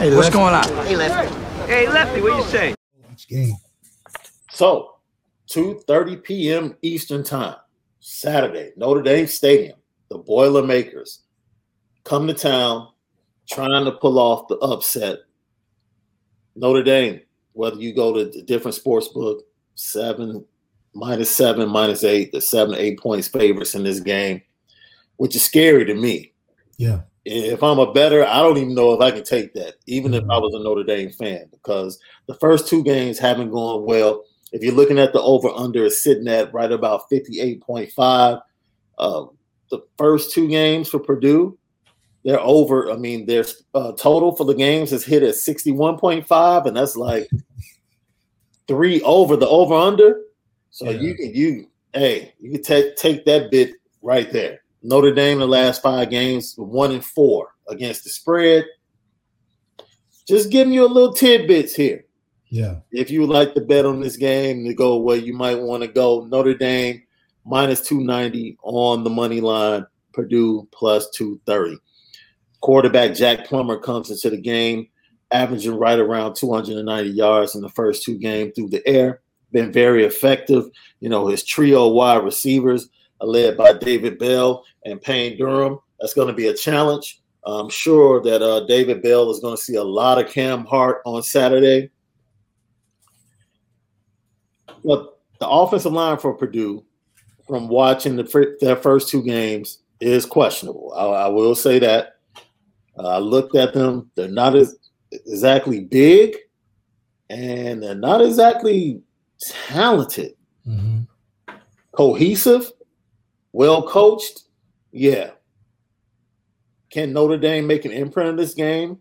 Hey, what's going on? Hey, Lefty. Hey, Lefty, what you say? Each game. So, 2:30 p.m. Eastern Time, Saturday, Notre Dame Stadium. The Boilermakers come to town, trying to pull off the upset. Notre Dame, whether you go to the different sports book, seven, minus seven, minus eight, the seven, eight points favorites in this game, which is scary to me. Yeah. If I'm a bettor, I don't even know if I can take that, even if I was a Notre Dame fan, because the first two games haven't gone well. If you're looking at the over under, it's sitting at right about 58.5. Uh, the first two games for Purdue, they're over. I mean, their uh, total for the games is hit at 61.5, and that's like three over the over under. So Yeah. you can you hey, you can take take that bit right there. Notre Dame the last five games, one and four against the spread. Just giving you a little tidbits here. Yeah. If you would like to bet on this game to go where you might want to go, Notre Dame minus 290 on the money line, Purdue plus 230. Quarterback Jack Plummer comes into the game, averaging right around 290 yards in the first two games through the air. Been very effective. You know, his trio wide receivers led by David Bell and Payne Durham. That's going to be a challenge. I'm sure that uh, David Bell is going to see a lot of Cam Hart on Saturday. But the offensive line for Purdue, from watching the their first two games, is questionable. I, I will say that. Uh, I looked at them; they're not as exactly big, and they're not exactly talented. Mhm. Cohesive, well coached, yeah. Can Notre Dame make an imprint in this game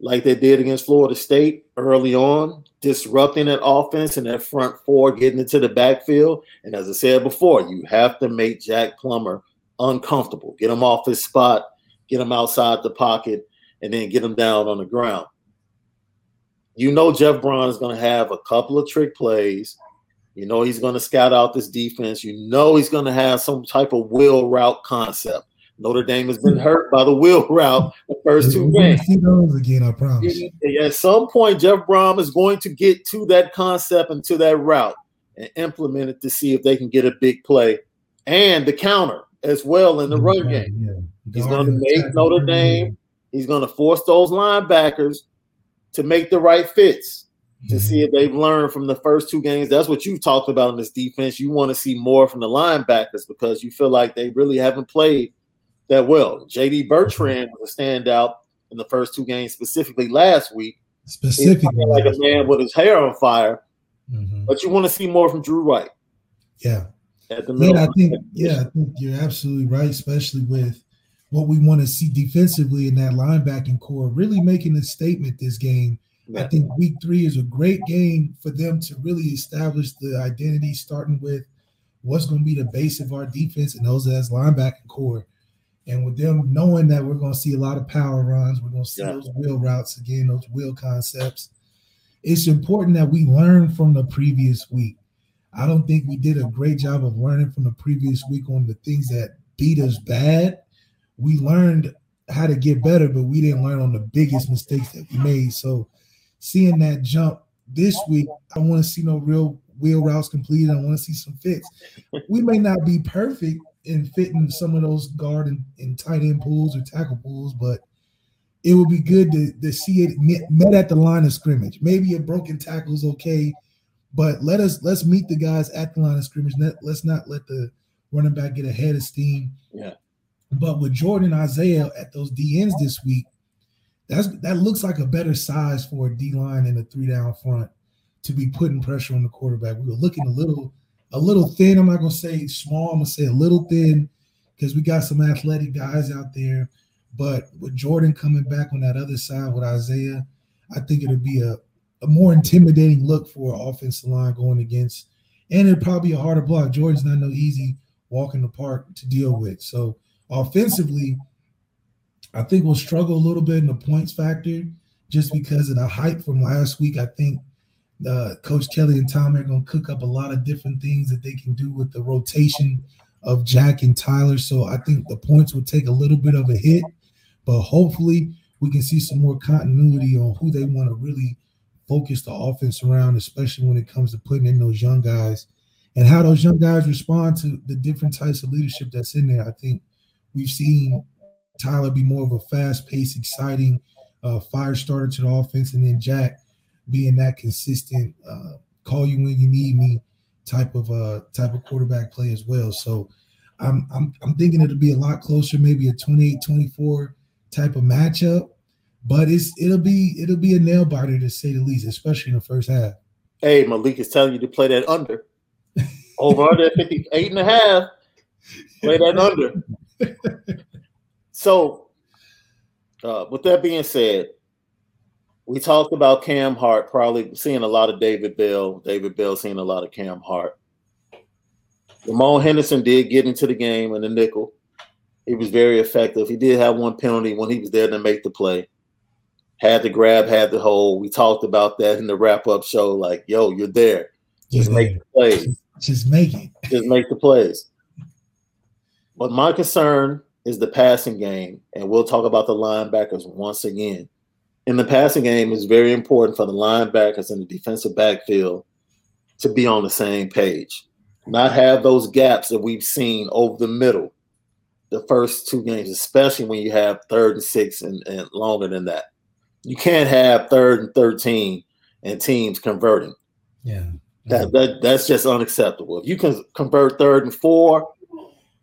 like they did against Florida State early on, disrupting that offense and that front four, getting into the backfield? And as I said before, you have to make Jack Plummer uncomfortable, get him off his spot, get him outside the pocket, and then get him down on the ground. You know, Jeff Brohm is going to have a couple of trick plays. You know, he's going to scout out this defense. You know, he's going to have some type of wheel route concept. Notre Dame has been hurt by the wheel route the first two games. see those again, I promise. At some point, Jeff Brohm is going to get to that concept and to that route and implement it to see if they can get a big play and the counter as well in the run game. Yeah. He's going to make Notre Dame. He's going to force those linebackers to make the right fits to Mhm. see if they've learned from the first two games. That's what you've talked about in this defense. You want to see more from the linebackers because you feel like they really haven't played that well. JD Bertrand was a standout in the first two games, specifically last week. Specifically like a man with his hair on fire. Mhm. But you want to see more from Drew White Yeah. at the middle. Yeah, I think yeah, I think you're absolutely right, especially with what we want to see defensively in that linebacking corps, really making a statement this game. I think week three is a great game for them to really establish the identity, starting with what's going to be the base of our defense and those as linebacking corps. And with them knowing that we're going to see a lot of power runs, we're going to see Yeah. those wheel routes again, those wheel concepts. It's important that we learn from the previous week. I don't think we did a great job of learning from the previous week on the things that beat us bad. We learned how to get better, but we didn't learn on the biggest mistakes that we made. So seeing that jump this week, I want to see no real wheel routes completed. I want to see some fits. We may not be perfect in fitting some of those guard and, and tight end pools or tackle pools, but it would be good to, to see it met, at the line of scrimmage. Maybe a broken tackle is okay, but let us let's meet the guys at the line of scrimmage. Let, let's not let the running back get ahead of steam. Yeah. But with Jordan Isaiah at those DNs this week, that's that looks like a better size for a D line and a three down front to be putting pressure on the quarterback. We were looking a little a little thin. I'm not gonna say small. I'm gonna say a little thin because we got some athletic guys out there. But with Jordan coming back on that other side with Isaiah, I think it'll be a, a more intimidating look for an offensive line going against, and it'd probably be a harder block. Jordan's not no easy walk in the park to deal with. So offensively, I think we'll struggle a little bit in the points factor just because of the hype from last week. I think uh, Coach Kelly and Tom are going to cook up a lot of different things that they can do with the rotation of Jack and Tyler. So I think the points will take a little bit of a hit, but hopefully we can see some more continuity on who they want to really focus the offense around, especially when it comes to putting in those young guys and how those young guys respond to the different types of leadership that's in there. I think we've seen Tyler be more of a fast-paced, exciting uh, fire starter to the offense, and then Jack being that consistent, uh, call you when you need me type of uh type of quarterback play as well. So I'm I'm I'm thinking it'll be a lot closer, maybe a 28-24 type of matchup. But it's it'll be it'll be a nail biter to say the least, especially in the first half. Hey, Malik is telling you to play that under. Over under 58 and a half. Play that under. so uh, with that being said, we talked about Cam Hart probably seeing a lot of David Bell. David Bell seeing a lot of Cam Hart. Ramon Henderson did get into the game in the nickel. He was very effective. He did have one penalty when he was there to make the play. Had the grab, had the hold. We talked about that in the wrap up show. Like, yo, you're there. Just make the plays. Just make it. Just make the plays. But my concern is the passing game, and we'll talk about the linebackers once again. In the passing game, it's very important for the linebackers and the defensive backfield to be on the same page, not have those gaps that we've seen over the middle the first two games, especially when you have third and six and, and longer than that. You can't have third and 13 and teams converting. Yeah. That, that that's just unacceptable. If you can convert third and four,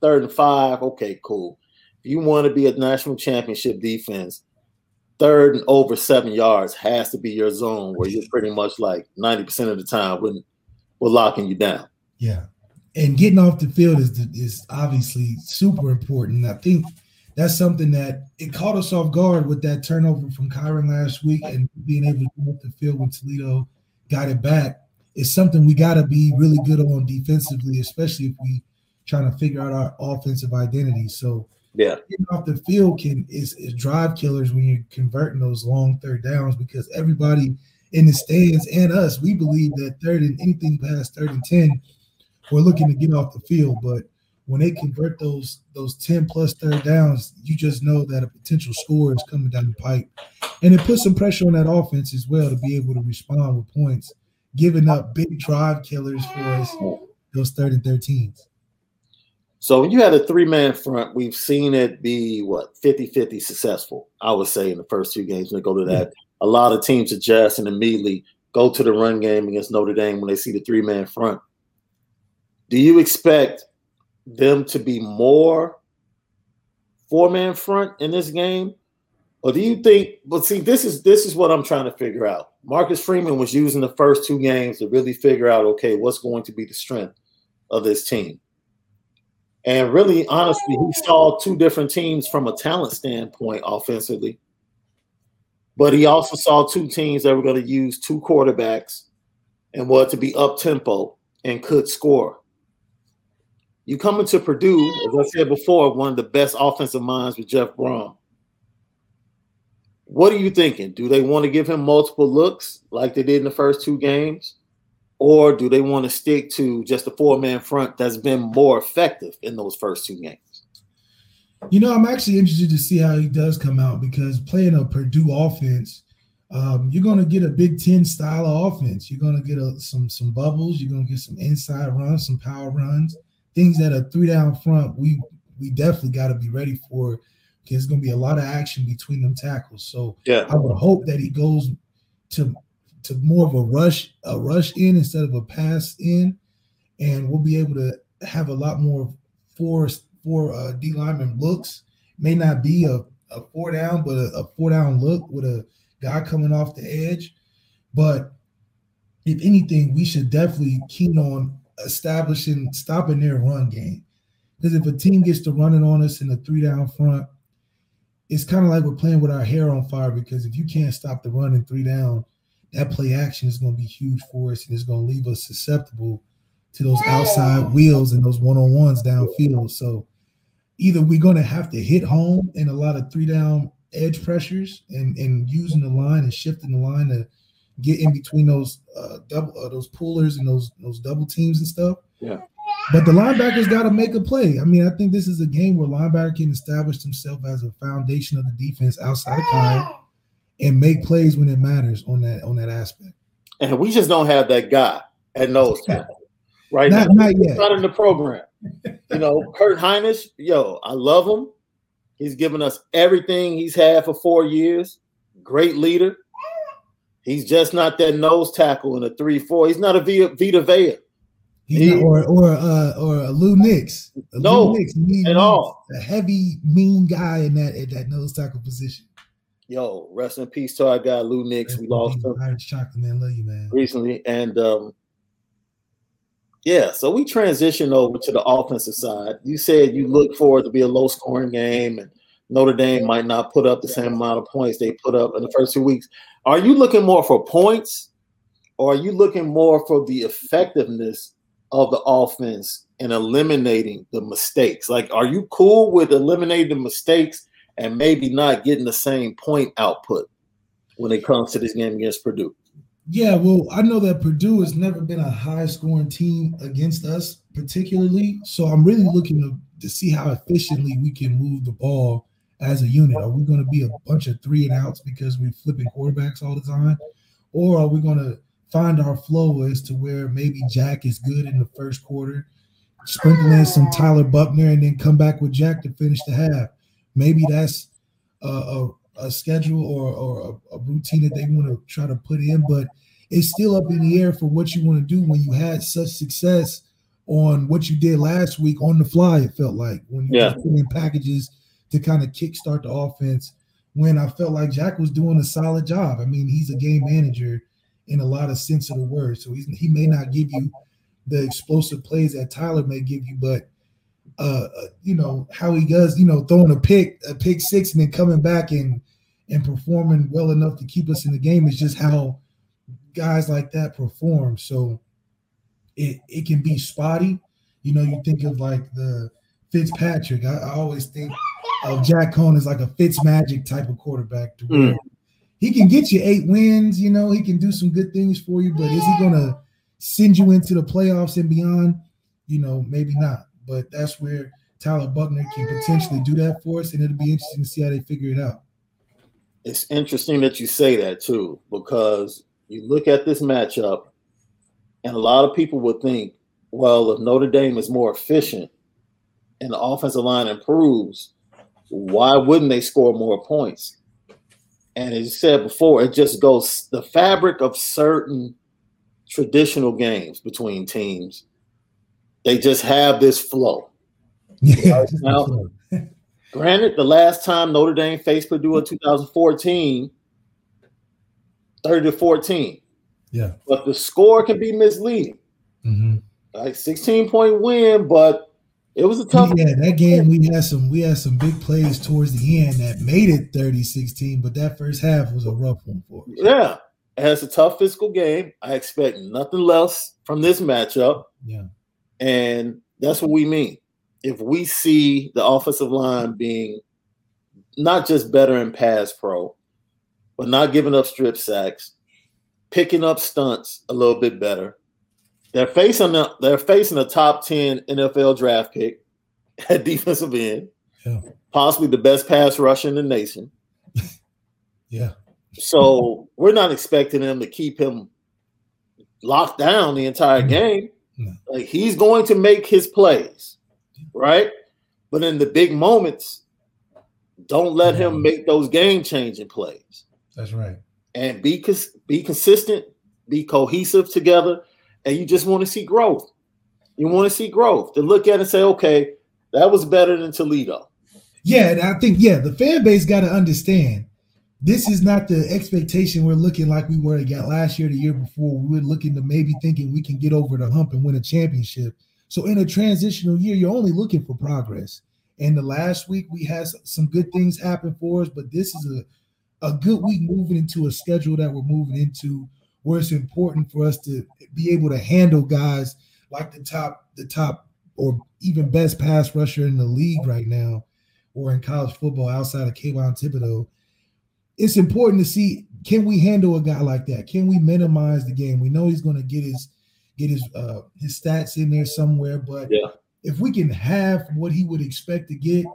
third and five, okay, cool. You want to be a national championship defense, third and over seven yards has to be your zone where you're pretty much like 90% of the time when we're locking you down. Yeah. And getting off the field is is obviously super important. I think that's something that it caught us off guard with that turnover from Kyren last week and being able to get off the field when Toledo got it back. It's something we got to be really good on defensively, especially if we trying to figure out our offensive identity. So yeah, getting off the field can is, is drive killers when you're converting those long third downs because everybody in the stands and us, we believe that third and anything past third and ten, we're looking to get off the field. But when they convert those those 10 plus third downs, you just know that a potential score is coming down the pipe. And it puts some pressure on that offense as well to be able to respond with points, giving up big drive killers for us, those third and 13s. So when you had a three man front, we've seen it be what 50 50 successful, I would say, in the first two games. When they go to that, mm-hmm. a lot of teams adjust and immediately go to the run game against Notre Dame when they see the three man front. Do you expect them to be more four man front in this game? Or do you think, but see, this is this is what I'm trying to figure out. Marcus Freeman was using the first two games to really figure out, okay, what's going to be the strength of this team. And really, honestly, he saw two different teams from a talent standpoint offensively. But he also saw two teams that were going to use two quarterbacks and what to be up tempo and could score. You come into Purdue, as I said before, one of the best offensive minds with Jeff Brohm. What are you thinking? Do they want to give him multiple looks like they did in the first two games? Or do they want to stick to just a four man front that's been more effective in those first two games? You know, I'm actually interested to see how he does come out because playing a Purdue offense, um, you're going to get a Big Ten style of offense. You're going to get a, some some bubbles. You're going to get some inside runs, some power runs, things that a three down front we we definitely got to be ready for because there's going to be a lot of action between them tackles. So yeah, I would hope that he goes to to more of a rush, a rush in instead of a pass in, and we'll be able to have a lot more four four uh, D lineman looks. May not be a, a four down, but a, a four down look with a guy coming off the edge. But if anything, we should definitely keen on establishing stopping their run game. Because if a team gets to running on us in a three down front, it's kind of like we're playing with our hair on fire. Because if you can't stop the run in three down, that play action is going to be huge for us and it's going to leave us susceptible to those outside wheels and those one-on-ones downfield. So either we're going to have to hit home in a lot of three down edge pressures and, and using the line and shifting the line to get in between those uh, double uh, those pullers and those those double teams and stuff. Yeah. But the linebackers got to make a play. I mean, I think this is a game where linebacker can establish himself as a foundation of the defense outside of Kyle and make plays when it matters on that on that aspect. And we just don't have that guy at nose tackle right Not, now. not yet. Not in the program. You know, Kurt Hinish, yo, I love him. He's given us everything he's had for four years. Great leader. He's just not that nose tackle in a three-four. He's not a Vita, Vita Vea. He- not, or or uh, or a Lou Nix. A No, Lou Nix. Needs- at all. A heavy, mean guy in that in that nose tackle position. Yo, rest in peace to our guy Lou Nix. We lost him Irish chocolate man, love you, man. recently, and um, yeah, so we transition over to the offensive side. You said you look forward to be a low-scoring game, and Notre Dame might not put up the same amount of points they put up in the first two weeks. Are you looking more for points, or are you looking more for the effectiveness of the offense and eliminating the mistakes? Like, are you cool with eliminating the mistakes and maybe not getting the same point output when it comes to this game against Purdue? Yeah, well, I know that Purdue has never been a high scoring team against us, particularly. So I'm really looking to, to see how efficiently we can move the ball as a unit. Are we going to be a bunch of three and outs because we're flipping quarterbacks all the time? Or are we going to find our flow as to where maybe Jack is good in the first quarter, sprinkle in some Tyler Buchner, and then come back with Jack to finish the half? Maybe that's a, a, a schedule or, or a, a routine that they want to try to put in, but it's still up in the air for what you want to do when you had such success on what you did last week on the fly. It felt like when you Yeah. put in packages to kind of kickstart the offense. When I felt like Jack was doing a solid job. I mean, he's a game manager in a lot of sense of the word, so he's, he may not give you the explosive plays that Tyler may give you, but uh, uh, you know how he does, you know, throwing a pick, a pick six, and then coming back and and performing well enough to keep us in the game is just how guys like that perform. So it it can be spotty. You know, you think of like the Fitzpatrick. I, I always think of Jack Coan as like a Fitz Magic type of quarterback. To where Mm. He can get you eight wins. You know, he can do some good things for you, but is he gonna send you into the playoffs and beyond? You know, maybe not. But that's where Tyler Buchner can potentially do that for us, and it'll be interesting to see how they figure it out. It's interesting that you say that too, because you look at this matchup, and a lot of people would think, well, if Notre Dame is more efficient and the offensive line improves, why wouldn't they score more points? And as you said before, it just goes the fabric of certain traditional games between teams. They just have this flow. Yeah. now- Granted, the last time Notre Dame faced Purdue in 2014, 30 to 14, yeah. but the score can be misleading. hmm Like 16 point win, but it was a tough. Yeah, that game we had some we had some big plays towards the end that made it 30-16, but that first half was a rough one for us. Yeah, it's a tough physical game. I expect nothing less from this matchup, Yeah. And that's what we mean. If we see the offensive line being not just better in pass pro, but not giving up strip sacks, picking up stunts a little bit better. They're facing the, they're facing a top 10 NFL draft pick at defensive end, Yeah. possibly the best pass rusher in the nation. Yeah. So we're not expecting them to keep him locked down the entire No. game. No. Like he's going to make his plays, right? But in the big moments, don't let him make those game changing plays. That's right. And be cons- be consistent, be cohesive together, and you just want to see growth. You want to see growth to look at and say, okay, that was better than Toledo. Yeah, and I think yeah, the fan base got to understand this is not the expectation we're looking like we were got last year, the year before. We were looking to maybe thinking we can get over the hump and win a championship. So in a transitional year, you're only looking for progress. And the last week we had some good things happen for us, but this is a, a good week moving into a schedule that we're moving into where it's important for us to be able to handle guys like the top, the top or even best pass rusher in the league right now or in college football outside of Kayvon Thibodeaux, it's important to see can we handle a guy like that? Can we minimize the game? We know he's going to get his get his uh, his stats in there somewhere. But Yeah. if we can have what he would expect to get,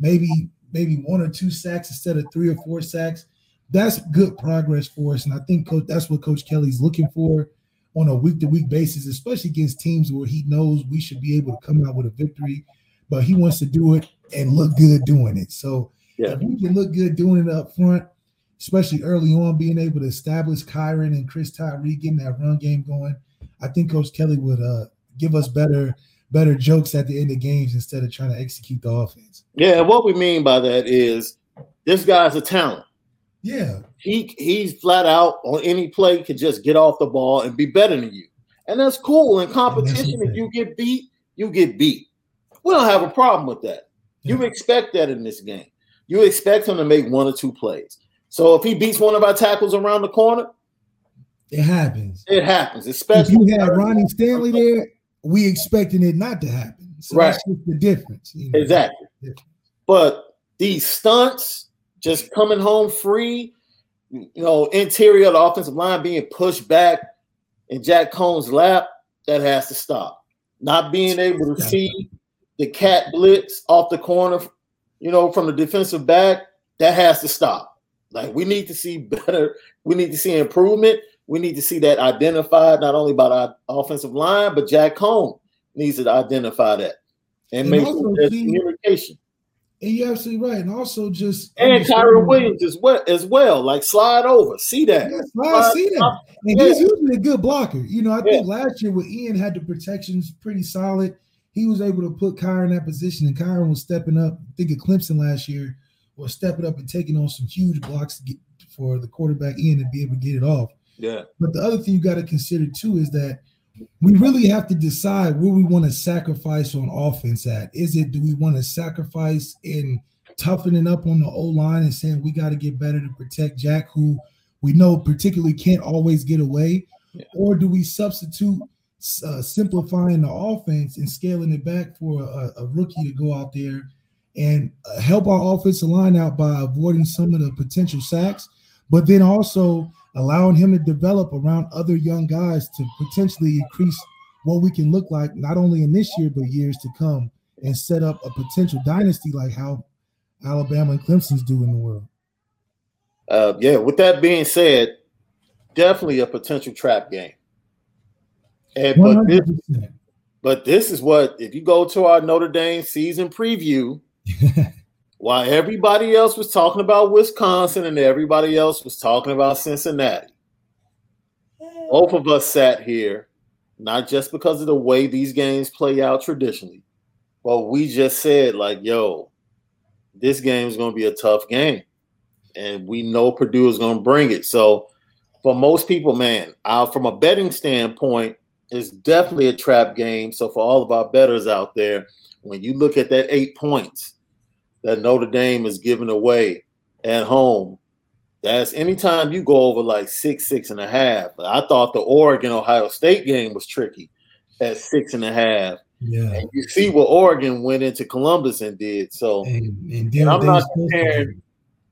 maybe maybe one or two sacks instead of three or four sacks, that's good progress for us. And I think coach, that's what Coach Kelly's looking for on a week to week basis, especially against teams where he knows we should be able to come out with a victory, but he wants to do it and look good doing it. So Yeah. if we can look good doing it up front, especially early on, being able to establish Kyren and Chris Tyree getting that run game going, I think Coach Kelly would uh, give us better better jokes at the end of games instead of trying to execute the offense. Yeah, what we mean by that is this guy's a talent. Yeah, He he's flat out on any play can just get off the ball and be better than you. And that's cool. In competition, if you get beat, you get beat. We don't have a problem with that. You Yeah. expect that in this game. You expect him to make one or two plays. So if he beats one of our tackles around the corner, it happens. it happens. Especially If you had Ronnie Stanley there, we expecting it not to happen. So that's just the difference. you know. Exactly. Yeah. But these stunts, just coming home free, you know, interior of the offensive line being pushed back in Jack Coan's lap, that has to stop. Not being able to see the cat blitz off the corner, you know, from the defensive back, that has to stop. Like we need to see better, we need to see improvement. We need to see that identified not only by the offensive line, but Jack Coan needs to identify that and, And make sure there's see- communication. And you're absolutely right. And also just And Kyren Williams as well as well. Like slide over. See that. Yes, I see that. And Yeah. he's usually a good blocker. You know, I Yeah. think last year with Ian had the protections pretty solid. He was able to put Kyren in that position, and Kyren was stepping up. I think at Clemson last year was stepping up and taking on some huge blocks to get, for the quarterback in and be able to get it off. Yeah. But the other thing you got to consider too is that we really have to decide where we want to sacrifice on offense at. Is it do we want to sacrifice in toughening up on the O line and saying we got to get better to protect Jack, who we know particularly can't always get away, Yeah. or do we substitute uh, simplifying the offense and scaling it back for a, a rookie to go out there and uh, help our offensive line out by avoiding some of the potential sacks, but then also allowing him to develop around other young guys to potentially increase what we can look like not only in this year but years to come and set up a potential dynasty like how Alabama and Clemson's do in the world. Uh, yeah. With that being said, definitely a potential trap game. And but this, 100%. but this is what if you go to our Notre Dame season preview, while everybody else was talking about Wisconsin and everybody else was talking about Cincinnati, both of us sat here, not just because of the way these games play out traditionally, but we just said, like, yo, this game is going to be a tough game. And we know Purdue is going to bring it. So, for most people, man, uh, from a betting standpoint, it's definitely a trap game. So, for all of our bettors out there, when you look at that eight points that Notre Dame is giving away at home, that's anytime you go over like six, six and a half. I thought the Oregon Ohio State game was tricky at six and a half. yeah. And you see what Oregon went into Columbus and did. So And, and And I'm not Davis supposed to comparing-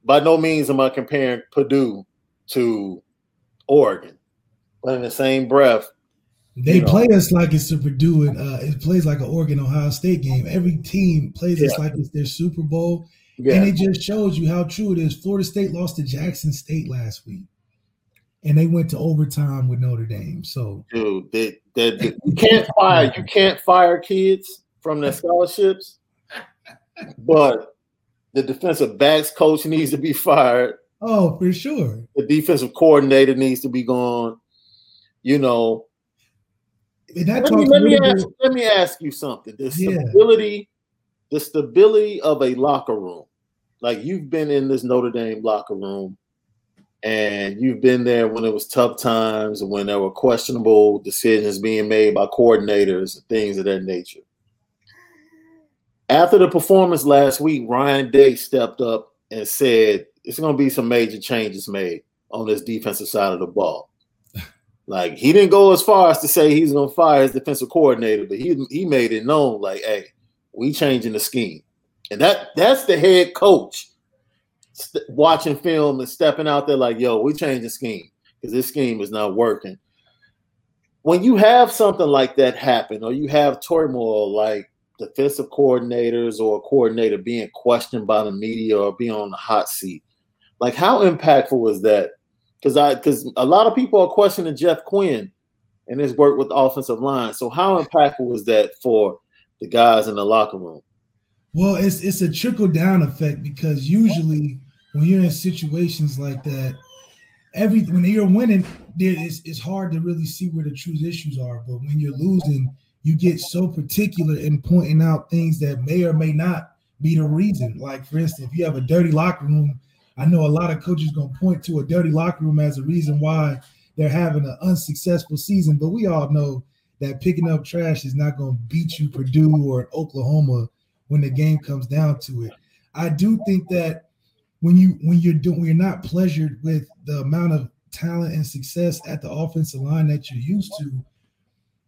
by no means am I comparing Purdue to Oregon. But in the same breath, They you know. play us like it's a Purdue and uh, it plays like an Oregon Ohio State game. Every team plays us like it's their Super Bowl. yeah, And it just shows you how true it is. Florida State lost to Jackson State last week, and they went to overtime with Notre Dame. So dude, you can't fire you can't fire kids from their scholarships, but the defensive backs coach needs to be fired. oh, for sure. The defensive coordinator needs to be gone. You know, And that let me, let me ask let me ask you something. The Yeah. stability, the stability of a locker room. Like you've been in this Notre Dame locker room, and you've been there when it was tough times, and when there were questionable decisions being made by coordinators and things of that nature. After the performance last week, Ryan Day stepped up and said it's going to be some major changes made on this defensive side of the ball. Like he didn't go as far as to say he's gonna fire his defensive coordinator, but he he made it known like, hey, we changing the scheme, and that that's the head coach st- watching film and stepping out there like, yo, we changing the scheme because this scheme is not working. when you have something like that happen, or you have turmoil like defensive coordinators or a coordinator being questioned by the media or being on the hot seat, like how impactful was that? Because I because a lot of people are questioning Jeff Quinn and his work with the offensive line. So how impactful was that for the guys in the locker room? Well, it's it's a trickle down effect because usually when you're in situations like that, every when you're winning, there is it's hard to really see where the true issues are. But when you're losing, you get so particular in pointing out things that may or may not be the reason. Like for instance, if you have a dirty locker room, I know a lot of coaches gonna point to a dirty locker room as a reason why they're having an unsuccessful season. But we all know that picking up trash is not gonna beat you Purdue or Oklahoma when the game comes down to it. I do think that when you when you're doing when you're not pleasured with the amount of talent and success at the offensive line that you're used to,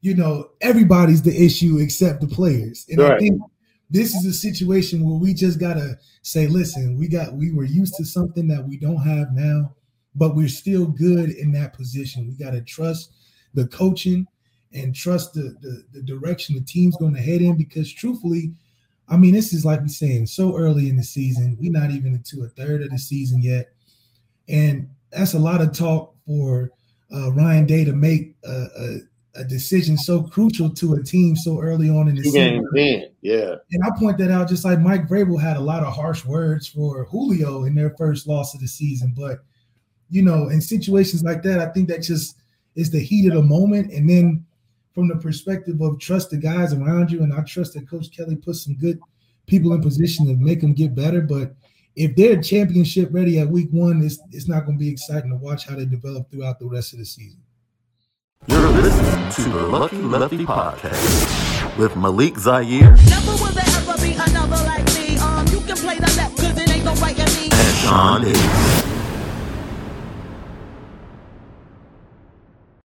you know, everybody's the issue except the players. And right. I think this is a situation where we just gotta say, listen, we got we were used to something that we don't have now, but we're still good in that position. We gotta trust the coaching and trust the the, the direction the team's to head in because truthfully I mean, this is like we saying so early in the season. We're not even into a third of the season yet, and that's a lot of talk for uh, Ryan Day to make a, a, a, decision so crucial to a team so early on in the season. In, yeah, and I point that out just like Mike Vrabel had a lot of harsh words for Julio in their first loss of the season, but you know, in situations like that, I think that just is the heat of the moment, and then from the perspective of trust the guys around you. And I trust that Coach Kelly puts some good people in position to make them get better. But if they're championship ready at week one, it's, it's not going to be exciting to watch how they develop throughout the rest of the season. You're listening to the Lucky Lefty Podcast with Malik Zaire. Never will there ever be another like me. Um, you can play the left because it ain't no right in me. And Sean.